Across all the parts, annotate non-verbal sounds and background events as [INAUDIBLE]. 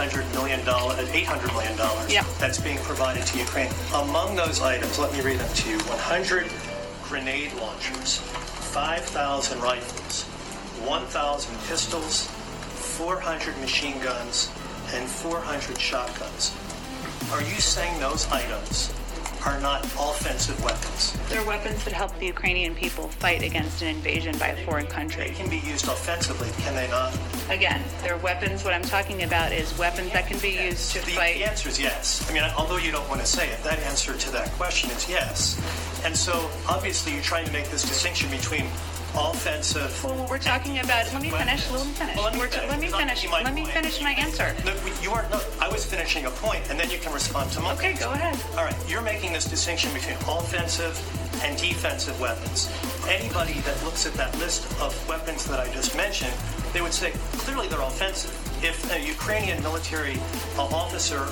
$800 million, $800 million yeah. that's being provided to Ukraine. Among those items, let me read them to you 100 grenade launchers, 5,000 rifles, 1,000 pistols, 400 machine guns, and 400 shotguns. Are you saying those items are not offensive weapons? They're weapons that help the Ukrainian people fight against an invasion by a foreign country. They can be used offensively, can they not? Again, they're weapons. What I'm talking about is weapons that can be used to The, the fight. answer is yes. I mean, although you don't want to say it, that answer to that question is yes. And so, obviously, you're trying to make this distinction between offensive. Well, we're talking about. Let me finish. Let me finish. Well, let me finish. let me finish. my Let me point. finish my answer. No, you are no. I was finishing a point, and then you can respond to mine. Okay, go ahead. All right, you're making this distinction between offensive and defensive weapons. Anybody that looks at that list of weapons that I just mentioned, they would say clearly they're offensive. If a Ukrainian military uh, officer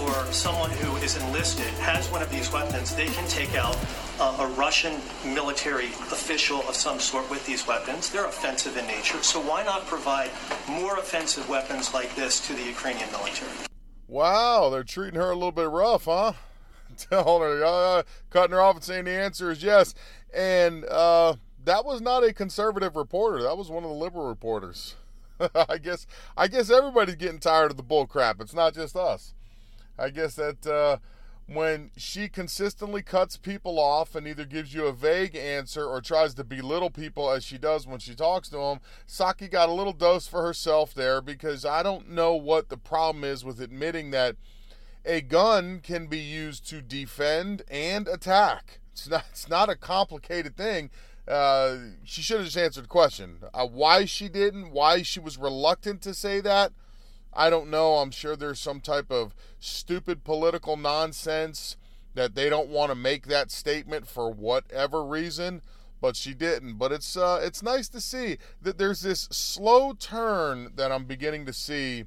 or someone who is enlisted has one of these weapons, they can take out uh, a Russian military official of some sort with these weapons. They're offensive in nature. So why not provide more offensive weapons like this to the Ukrainian military? Wow, they're treating her a little bit rough, huh? [LAUGHS] Telling her, uh, cutting her off and saying the answer is yes. And uh, that was not a conservative reporter. That was one of the liberal reporters. [LAUGHS] I guess I guess everybody's getting tired of the bull crap. It's not just us. I guess that uh, when she consistently cuts people off and either gives you a vague answer or tries to belittle people as she does when she talks to them, Psaki got a little dose for herself there because I don't know what the problem is with admitting that a gun can be used to defend and attack. It's not, it's not a complicated thing. Uh, she should have just answered the question. Uh, why she didn't, why she was reluctant to say that, I don't know. I'm sure there's some type of stupid political nonsense that they don't want to make that statement for whatever reason, but she didn't. But it's uh, it's nice to see that there's this slow turn that I'm beginning to see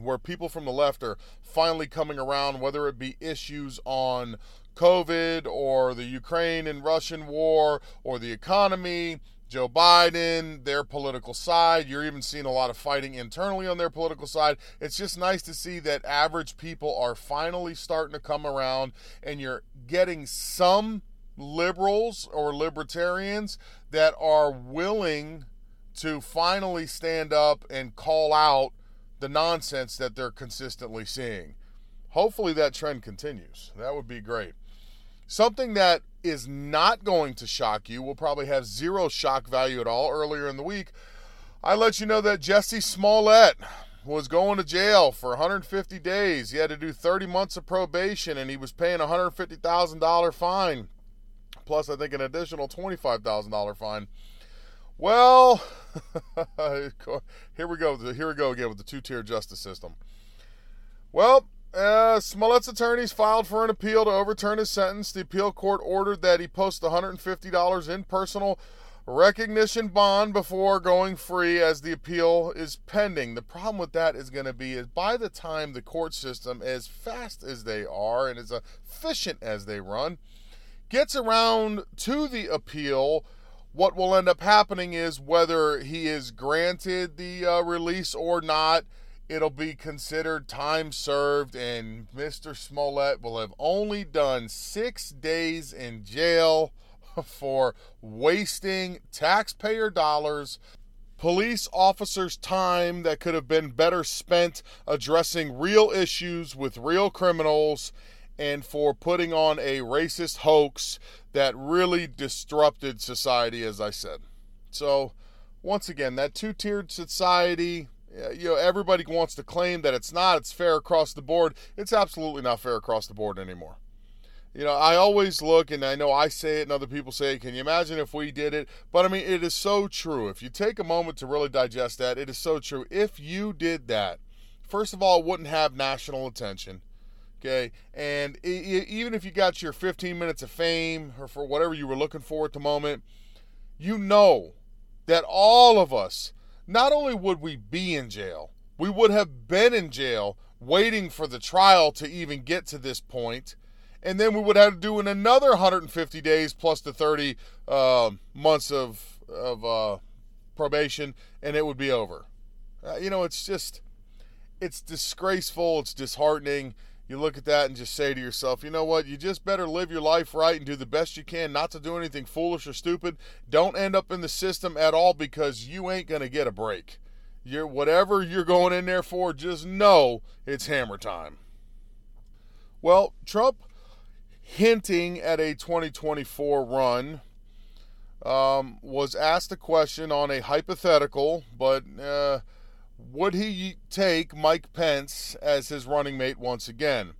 where people from the left are finally coming around, whether it be issues on COVID or the Ukraine and Russian war or the economy, Joe Biden, their political side. You're even seeing a lot of fighting internally on their political side. It's just nice to see that average people are finally starting to come around and you're getting some liberals or libertarians that are willing to finally stand up and call out the nonsense that they're consistently seeing. Hopefully that trend continues. That would be great. Something that is not going to shock you will probably have zero shock value at all. Earlier in the week, I let you know that Jesse Smollett was going to jail for 150 days. He had to do 30 months of probation and he was paying a $150,000 fine, plus, I think, an additional $25,000 fine. Well, [LAUGHS] here we go. Here we go again with the two tier justice system. Well, uh, Smollett's attorneys filed for an appeal to overturn his sentence. The appeal court ordered that he post $150 in personal recognizance bond before going free as the appeal is pending. The problem with that is going to be is by the time the court system, as fast as they are and as efficient as they run, gets around to the appeal, what will end up happening is whether he is granted the uh, release or not, it'll be considered time served, and Mr. Smollett will have only done six days in jail [LAUGHS] for wasting taxpayer dollars. Police officers' time that could have been better spent addressing real issues with real criminals and for putting on a racist hoax that really disrupted society, as I said. So, once again, that two tiered society, Uh, you know, everybody wants to claim that it's not, it's fair across the board. It's absolutely not fair across the board anymore. you know, I always look, and I know I say it, and other people say it. Can you imagine if we did it? But I mean, it is so true. If you take a moment to really digest that, it is so true. If you did that, first of all, it wouldn't have national attention. Okay, and even if you got your 15 minutes of fame or for whatever you were looking for at the moment, you know that all of us, not only would we be in jail, we would have been in jail waiting for the trial to even get to this point and then we would have to do in another 150 days plus the 30 uh, months of of uh, probation, and it would be over. Uh, you know, it's just it's disgraceful. It's disheartening. You look at that and just say to yourself, you know what? You just better live your life right and do the best you can not to do anything foolish or stupid. Don't end up in the system at all because you ain't going to get a break. You're whatever you're going in there for, just know it's hammer time. Well, Trump hinting at a 2024 run, um, was asked a question on a hypothetical, but uh, would he take Mike Pence as his running mate once again?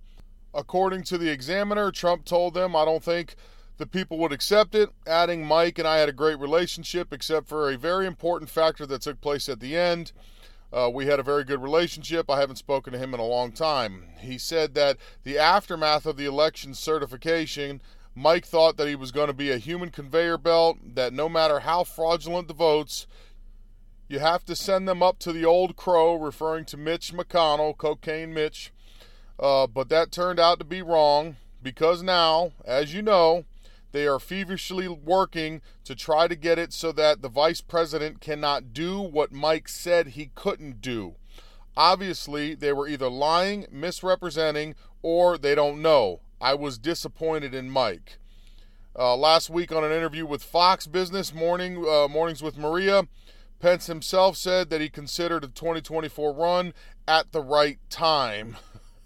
According to the examiner, Trump told them, I don't think the people would accept it, adding Mike and I had a great relationship, except for a very important factor that took place at the end. Uh, we had a very good relationship. I haven't spoken to him in a long time. He said that the aftermath of the election certification, Mike thought that he was going to be a human conveyor belt, that no matter how fraudulent the votes, you have to send them up to the old crow, referring to Mitch McConnell, Cocaine Mitch. Uh, but that turned out to be wrong because now, as you know, they are feverishly working to try to get it so that the vice president cannot do what Mike said he couldn't do. Obviously, they were either lying, misrepresenting, or they don't know. I was disappointed in Mike. Uh, last week on an interview with Fox Business Morning uh, Mornings with Maria, Pence himself said that he considered a 2024 run at the right time.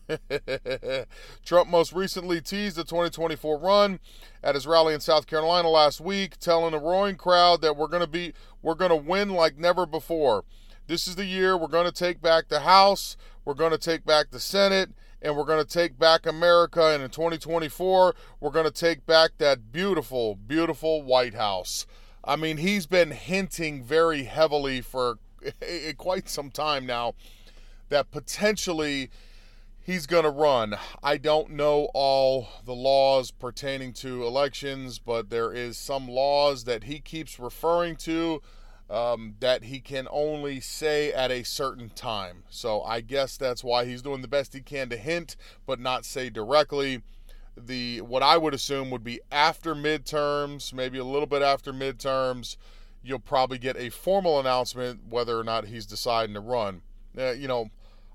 [LAUGHS] Trump most recently teased the 2024 run at his rally in South Carolina last week, telling a roaring crowd that we're going to be we're going to win like never before. This is the year we're going to take back the House, we're going to take back the Senate, and we're going to take back America. And in 2024, we're going to take back that beautiful, beautiful White House. I mean, he's been hinting very heavily for [LAUGHS] quite some time now that potentially he's going to run. I don't know all the laws pertaining to elections, but there is some laws that he keeps referring to um, that he can only say at a certain time. So I guess that's why he's doing the best he can to hint, but not say directly. The what I would assume would be after midterms, maybe a little bit after midterms, you'll probably get a formal announcement whether or not he's deciding to run. Uh, you know,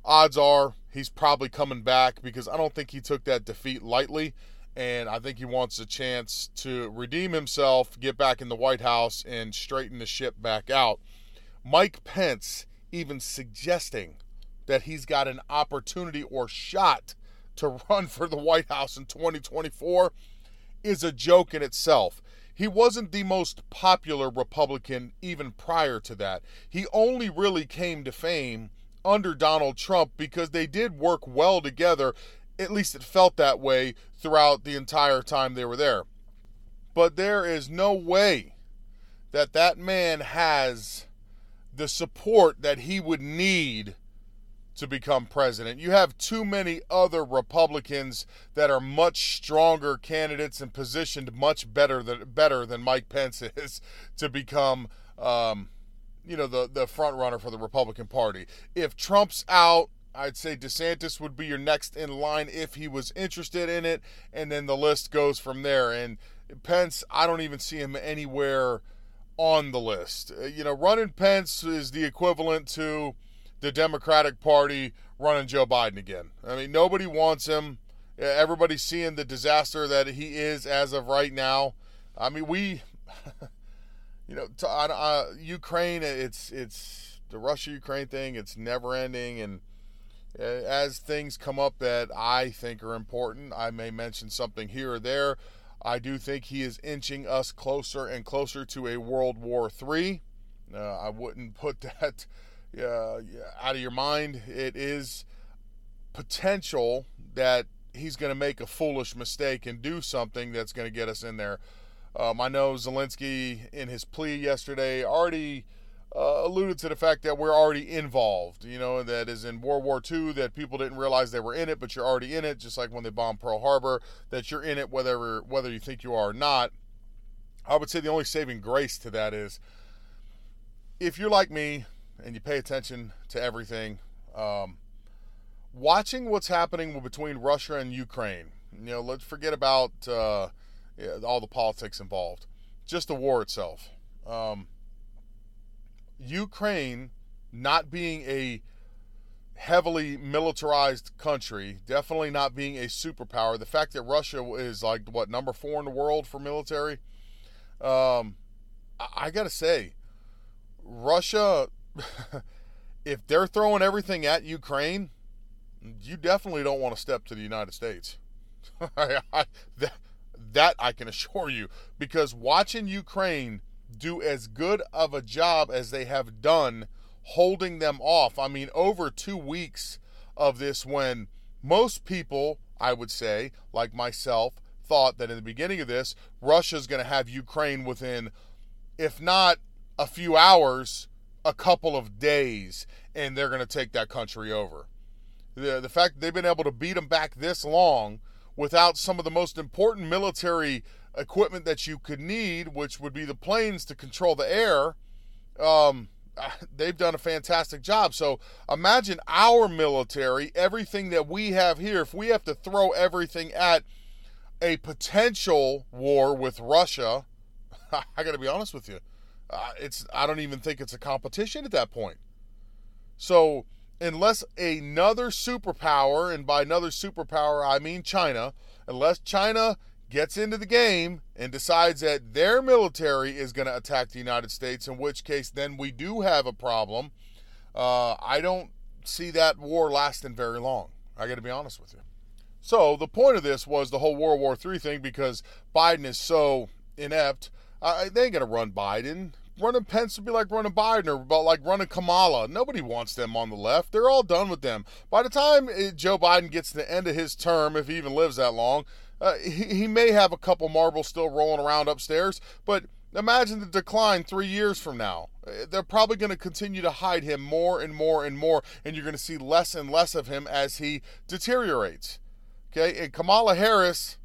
odds are he's probably coming back because I don't think he took that defeat lightly. And I think he wants a chance to redeem himself, get back in the White House, and straighten the ship back out. Mike Pence even suggesting that he's got an opportunity or shot to run [LAUGHS] for the White House in 2024 is a joke in itself. He wasn't the most popular Republican even prior to that. He only really came to fame under Donald Trump because they did work well together. At least it felt that way throughout the entire time they were there. But there is no way that that man has the support that he would need to become president. You have too many other Republicans that are much stronger candidates and positioned much better than better than Mike Pence is [LAUGHS] to become um, you know the the front runner for the Republican Party. If Trump's out, I'd say DeSantis would be your next in line if he was interested in it, and then the list goes from there. And Pence, I don't even see him anywhere on the list. Uh, you know, running Pence is the equivalent to the Democratic Party running Joe Biden again. I mean, nobody wants him. Everybody's seeing the disaster that he is as of right now. I mean, we [LAUGHS] you know, to, uh, Ukraine, it's it's the Russia Ukraine thing. It's never ending, and uh, as things come up that I think are important, I may mention something here or there. I do think he is inching us closer and closer to a World War III. Uh, I wouldn't put [LAUGHS] that uh, out of your mind. It is potential that he's going to make a foolish mistake and do something that's going to get us in there. Um, I know Zelensky, in his plea yesterday, already uh, alluded to the fact that we're already involved. You know, that is in World War II, that people didn't realize they were in it, but you're already in it, just like when they bombed Pearl Harbor, that you're in it whether whether you think you are or not. I would say the only saving grace to that is if you're like me and you pay attention to everything, um, watching what's happening between Russia and Ukraine. You know, let's forget about uh, all the politics involved. Just the war itself. Um, Ukraine not being a heavily militarized country, definitely not being a superpower. The fact that Russia is like what number four in the world for military, um, I, I got to say, Russia, [LAUGHS] if they're throwing everything at Ukraine, you definitely don't want to step to the United States. [LAUGHS] I, I, that, that I can [LAUGHS] assure you, because watching Ukraine do as good of a job as they have done holding them off. I mean, over two weeks of this, when most people, I would say, like myself, thought that in the beginning of this, Russia's going to have Ukraine within, if not a few hours, a couple of days, and they're going to take that country over. The, the fact they've been able to beat them back this long without some of the most important military equipment that you could need, which would be the planes to control the air, um, they've done a fantastic job. So imagine our military, everything that we have here, if we have to throw everything at a potential war with Russia, [LAUGHS] I got to be honest with you. Uh, it's I don't even think it's a competition at that point. So unless another superpower, and by another superpower I mean China, unless China gets into the game and decides that their military is going to attack the United States, in which case then we do have a problem. Uh, I don't see that war lasting very long. I got to be honest with you. So the point of this was the whole World War III thing because Biden is so inept. They ain't to run Biden. Running Pence would be like running Biden or about like running Kamala. Nobody wants them on the left. They're all done with them. By the time uh, Joe Biden gets to the end of his term, if he even lives that long, uh, he, he may have a couple marbles still rolling around upstairs, but imagine the decline three years from now. Uh, they're probably going to continue to hide him more and more and more, and you're going to see less and less of him as he deteriorates. Okay, and Kamala Harris,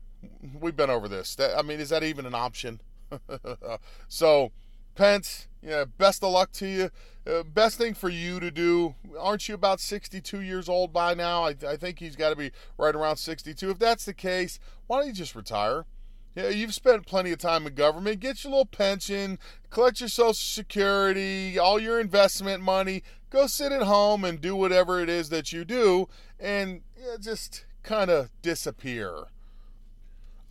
we've been over this. That, I mean, is that even an option? [LAUGHS] so, Pence, yeah, best of luck to you. Uh, best thing for you to do. Aren't you about 62 years old by now? I, I think he's got to be right around 62. If that's the case, why don't you just retire? Yeah, you've spent plenty of time in government. Get your little pension, collect your Social Security, all your investment money. Go sit at home and do whatever it is that you do, and yeah, just kind of disappear.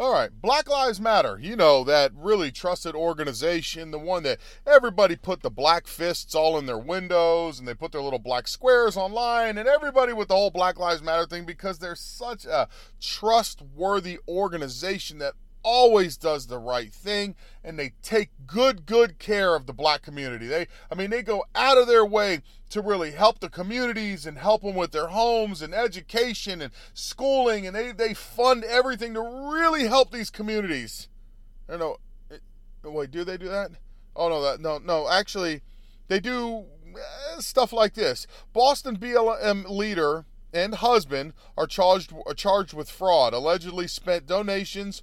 All right, Black Lives Matter. You know, that really trusted organization, the one that everybody put the black fists all in their windows and they put their little black squares online and everybody with the whole Black Lives Matter thing because they're such a trustworthy organization that always does the right thing and they take good good care of the black community. They i mean they go out of their way to really help the communities and help them with their homes and education and schooling and they, they fund everything to really help these communities. I don't know wait do they do that? Oh no that no no actually they do eh, stuff like this. Boston blm leader and husband are charged are charged with fraud allegedly spent donations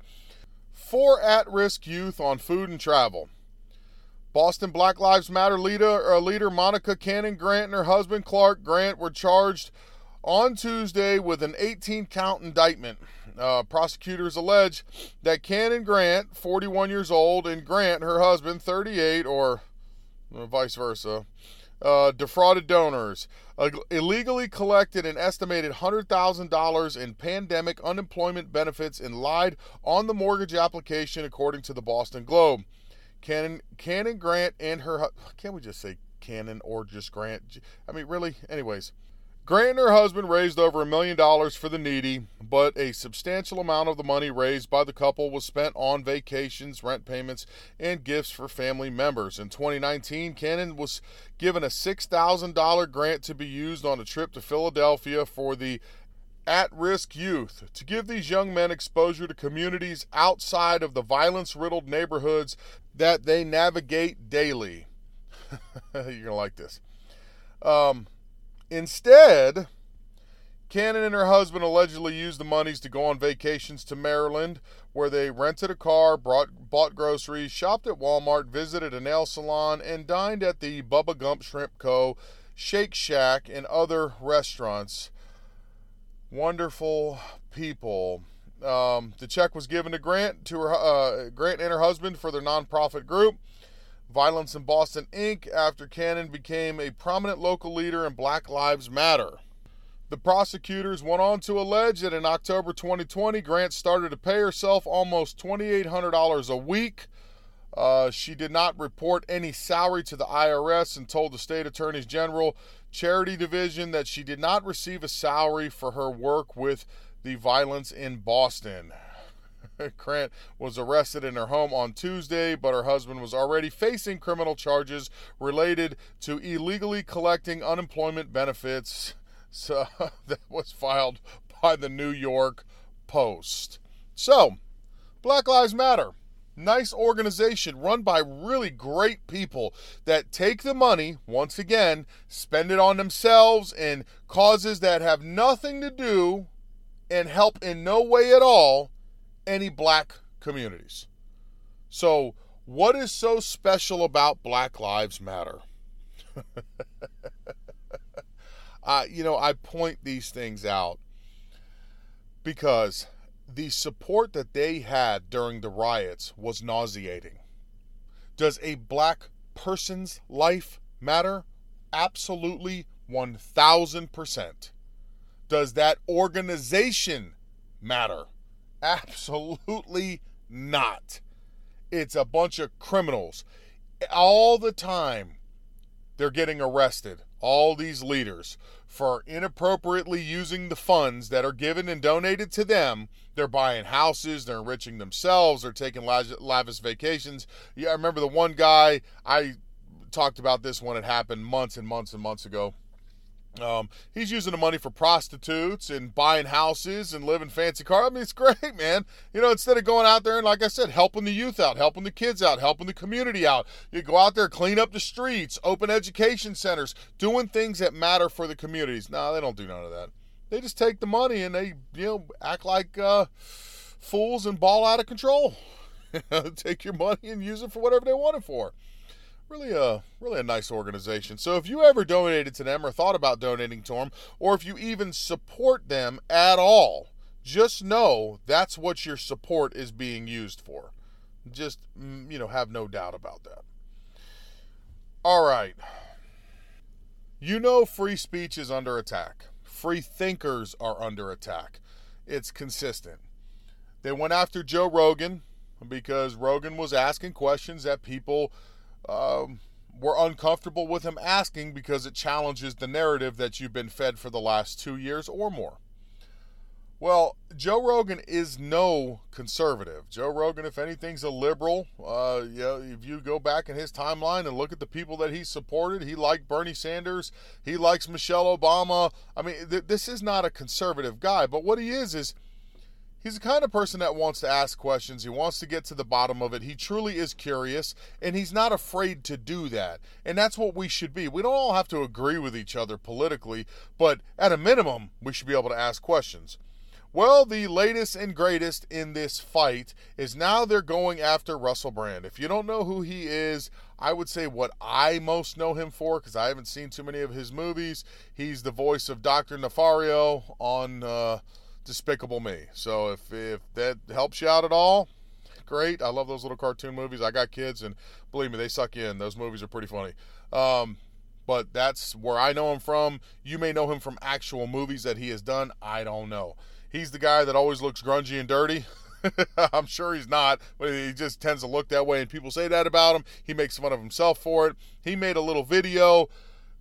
for at risk youth on food and travel. Boston Black Lives Matter leader, uh, leader Monica Cannon Grant and her husband Clark Grant were charged on Tuesday with an 18 count indictment. Uh, prosecutors allege that Cannon Grant, 41 years old, and Grant, her husband, 38, or vice versa, uh, defrauded donors, uh, illegally collected an estimated $100,000 in pandemic unemployment benefits, and lied on the mortgage application, according to the Boston Globe. Cannon, Cannon Grant and her, can't we just say Cannon or just Grant? I mean, really? Anyways. Grant and her husband raised over a million dollars for the needy, but a substantial amount of the money raised by the couple was spent on vacations, rent payments, and gifts for family members. In 2019, Cannon was given a $6,000 grant to be used on a trip to Philadelphia for the at risk youth to give these young men exposure to communities outside of the violence riddled neighborhoods that they navigate daily. [LAUGHS] You're going to like this. Um, instead, Cannon and her husband allegedly used the monies to go on vacations to Maryland, where they rented a car, brought, bought groceries, shopped at Walmart, visited a nail salon, and dined at the Bubba Gump Shrimp Co., Shake Shack, and other restaurants wonderful people. Um, the check was given to Grant to her uh, Grant and her husband for their nonprofit group, Violence in Boston Inc. After Cannon became a prominent local leader in Black Lives Matter. The prosecutors went on to allege that in October 2020, Grant started to pay herself almost $2,800 a week. Uh, she did not report any salary to the IRS and told the state attorneys general Charity Division that she did not receive a salary for her work with the violence in Boston. [LAUGHS] Grant was arrested in her home on Tuesday, but her husband was already facing criminal charges related to illegally collecting unemployment benefits. [LAUGHS] So [LAUGHS] that was filed by the New York Post. So, Black Lives Matter nice organization run by really great people that take the money, once again, spend it on themselves and causes that have nothing to do and help in no way at all any black communities. So, what is so special about Black Lives Matter? [LAUGHS] uh, you know, I point these things out because the support that they had during the riots was nauseating. Does a black person's life matter? Absolutely 1000%. Does that organization matter? Absolutely not. It's a bunch of criminals. All the time, they're getting arrested. All these leaders for inappropriately using the funds that are given and donated to them. They're buying houses, they're enriching themselves, they're taking lavish vacations. Yeah, I remember the one guy, I talked about this when it happened months and months and months ago. Um, he's using the money for prostitutes and buying houses and living fancy cars. I mean, it's [LAUGHS] great, man. You know, instead of going out there and, like I said, helping the youth out, helping the kids out, helping the community out, you go out there, clean up the streets, open education centers, doing things that matter for the communities. No, they don't do none of that. They just take the money and they, you know, act like uh, fools and ball out of control. [LAUGHS] take your money and use it for whatever they want it for really a really a nice organization. So if you ever donated to them or thought about donating to them, or if you even support them at all, just know that's what your support is being used for. Just mm, you know, have no doubt about that. All right. You know free speech is under attack. Free thinkers are under attack. It's consistent. They went after Joe Rogan because Rogan was asking questions that people um, were uncomfortable with him asking because it challenges the narrative that you've been fed for the last two years or more. Well, Joe Rogan is no conservative. Joe Rogan, if anything's a liberal, uh, you know, if you go back in his timeline and look at the people that he supported, he liked Bernie Sanders, he likes Michelle Obama. I mean, th- this is not a conservative guy, but what he is is He's the kind of person that wants to ask questions. He wants to get to the bottom of it. He truly is curious, and he's not afraid to do that. And that's what we should be. We don't all have to agree with each other politically, but at a minimum, we should be able to ask questions. Well, the latest and greatest in this fight is now they're going after Russell Brand. If you don't know who he is, I would say what I most know him for, because I haven't seen too many of his movies. He's the voice of Dr. Nefario on. Uh, Despicable Me. So if if that helps you out at all, great. I love those little cartoon movies. I got kids, and believe me, they suck in. Those movies are pretty funny. Um, but that's where I know him from. You may know him from actual movies that he has done. I don't know. He's the guy that always looks grungy and dirty. [LAUGHS] I'm sure he's not, but he just tends to look that way, and people say that about him. He makes fun of himself for it. He made a little video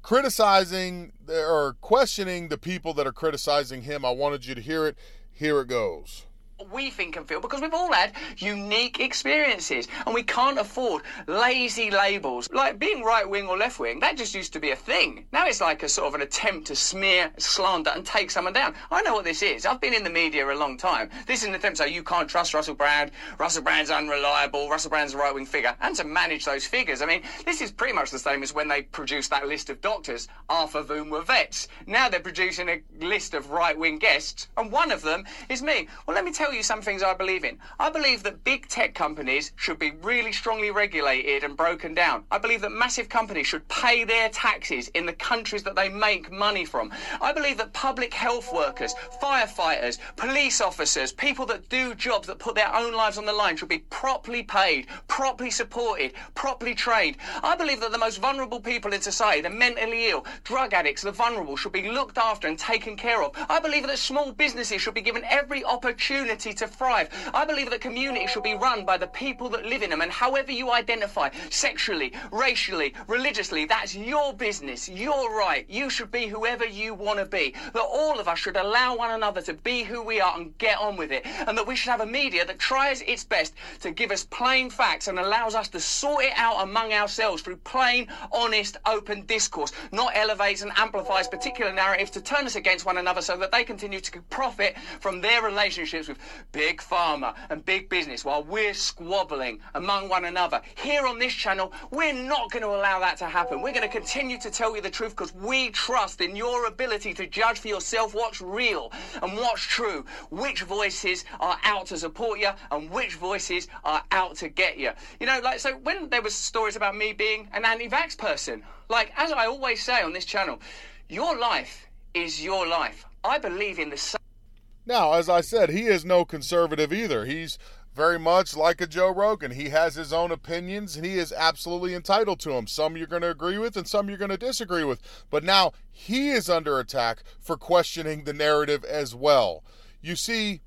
criticizing or questioning the people that are criticizing him. I wanted you to hear it. Here it goes. We think and feel because we've all had unique experiences and we can't afford lazy labels. Like being right wing or left wing that just used to be a thing. Now it's like a sort of an attempt to smear slander and take someone down. I know what this is. I've been in the media a long time. This is an attempt to say you can't trust russell brand. Russell brand's unreliable. Russell brand's a right wing figure. And to manage those figures i mean this is pretty much the same as when they produced that list of doctors half of whom were vets. Now they're producing a list of right wing guests and one of them is me. Well let me tell you some things I believe in. I believe that big tech companies should be really strongly regulated and broken down. I believe that massive companies should pay their taxes in the countries that they make money from. I believe that public health workers, firefighters, police officers, people that do jobs that put their own lives on the line should be properly paid, properly supported, properly trained. I believe that the most vulnerable people in society, the mentally ill, drug addicts, the vulnerable, should be looked after and taken care of. I believe that small businesses should be given every opportunity to thrive. I believe that communities should be run by the people that live in them, and however you identify, sexually, racially, religiously, that's your business, your right. You should be whoever you want to be. That all of us should allow one another to be who we are and get on with it. And that we should have a media that tries its best to give us plain facts and allows us to sort it out among ourselves through plain, honest, open discourse, not elevates and amplifies particular narratives to turn us against one another so that they continue to profit from their relationships with big pharma and big business while we're squabbling among one another. Here on this channel, we're not going to allow that to happen. We're going to continue to tell you the truth because we trust in your ability to judge for yourself what's real and what's true, which voices are out to support you and which voices are out to get you. You know, like, so when there was stories about me being an anti-vax person, like, as I always say on this channel, your life is your life. I believe in the same now, as I said, he is no conservative either. He's very much like a Joe Rogan. He has his own opinions and he is absolutely entitled to them. Some you're going to agree with and some you're going to disagree with. But now he is under attack for questioning the narrative as well. You see,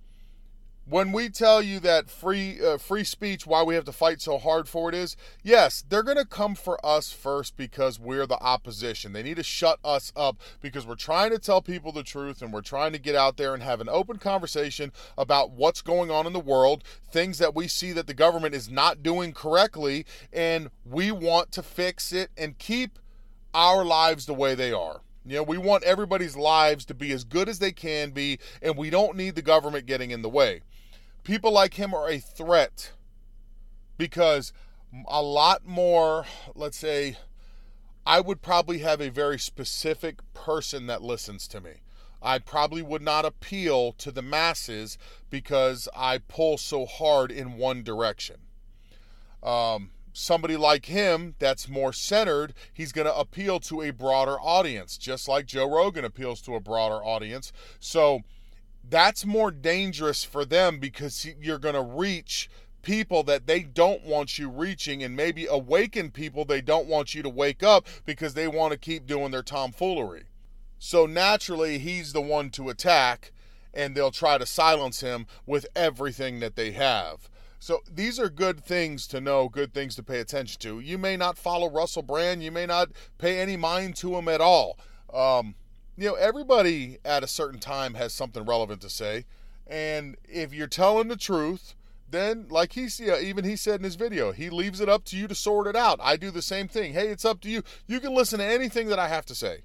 when we tell you that free uh, free speech why we have to fight so hard for it is yes they're going to come for us first because we're the opposition. They need to shut us up because we're trying to tell people the truth and we're trying to get out there and have an open conversation about what's going on in the world things that we see that the government is not doing correctly and we want to fix it and keep our lives the way they are. You know, we want everybody's lives to be as good as they can be, and we don't need the government getting in the way people like him are a threat because a lot more, let's say, I would probably have a very specific person that listens to me. I probably would not appeal to the masses because I pull so hard in one direction. Um, somebody like him that's more centered, he's going to appeal to a broader audience, just like Joe Rogan appeals to a broader audience. So, that's more dangerous for them because you're going to reach people that they don't want you reaching and maybe awaken people they don't want you to wake up because they want to keep doing their tomfoolery. So naturally, he's the one to attack and they'll try to silence him with everything that they have. So these are good things to know, good things to pay attention to. You may not follow Russell Brand, you may not pay any mind to him at all. Um, you know, everybody at a certain time has something relevant to say. And if you're telling the truth, then like he yeah, even he said in his video, he leaves it up to you to sort it out. I do the same thing. Hey, it's up to you. You can listen to anything that I have to say.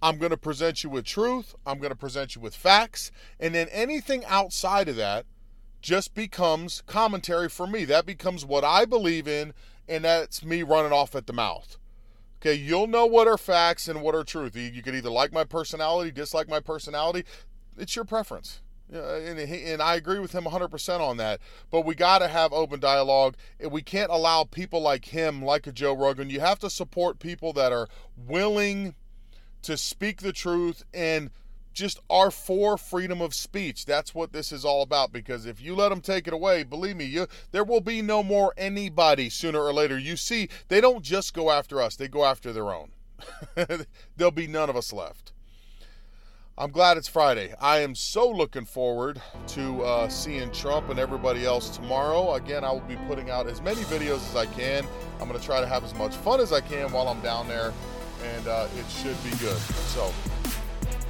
I'm going to present you with truth. I'm going to present you with facts. And then anything outside of that just becomes commentary for me. That becomes what I believe in, and that's me running off at the mouth. Okay, you'll know what are facts and what are truth. You can either like my personality, dislike my personality. It's your preference. And, and I agree with him 100% on that. But we got to have open dialogue. We can't allow people like him, like a Joe Rogan. You have to support people that are willing to speak the truth and just are for freedom of speech. That's what this is all about. Because if you let them take it away, believe me, you, there will be no more anybody sooner or later. You see, they don't just go after us, they go after their own. [LAUGHS] There'll be none of us left. I'm glad it's Friday. I am so looking forward to uh, seeing Trump and everybody else tomorrow. Again, I will be putting out as many videos as I can. I'm going to try to have as much fun as I can while I'm down there, and uh, it should be good. So,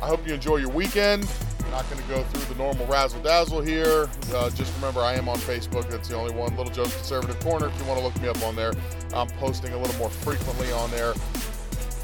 I hope you enjoy your weekend. I'm Not going to go through the normal razzle dazzle here. Uh, just remember, I am on Facebook. That's the only one. Little Joe's Conservative Corner. If you want to look me up on there, I'm posting a little more frequently on there.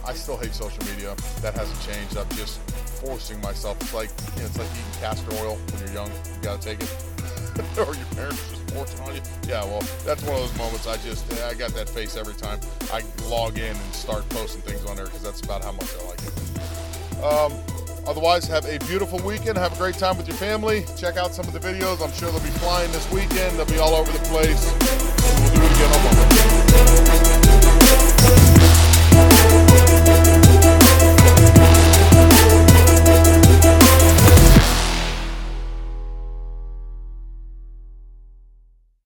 I still hate social media. That hasn't changed. I'm just forcing myself. It's like you know, it's like eating castor oil when you're young. You gotta take it, [LAUGHS] or your parents are just forcing on you. Yeah, well, that's one of those moments. I just I got that face every time I log in and start posting things on there because that's about how much I like it. Um, Otherwise, have a beautiful weekend. Have a great time with your family. Check out some of the videos. I'm sure they'll be flying this weekend. They'll be all over the place. We'll do it again on Monday.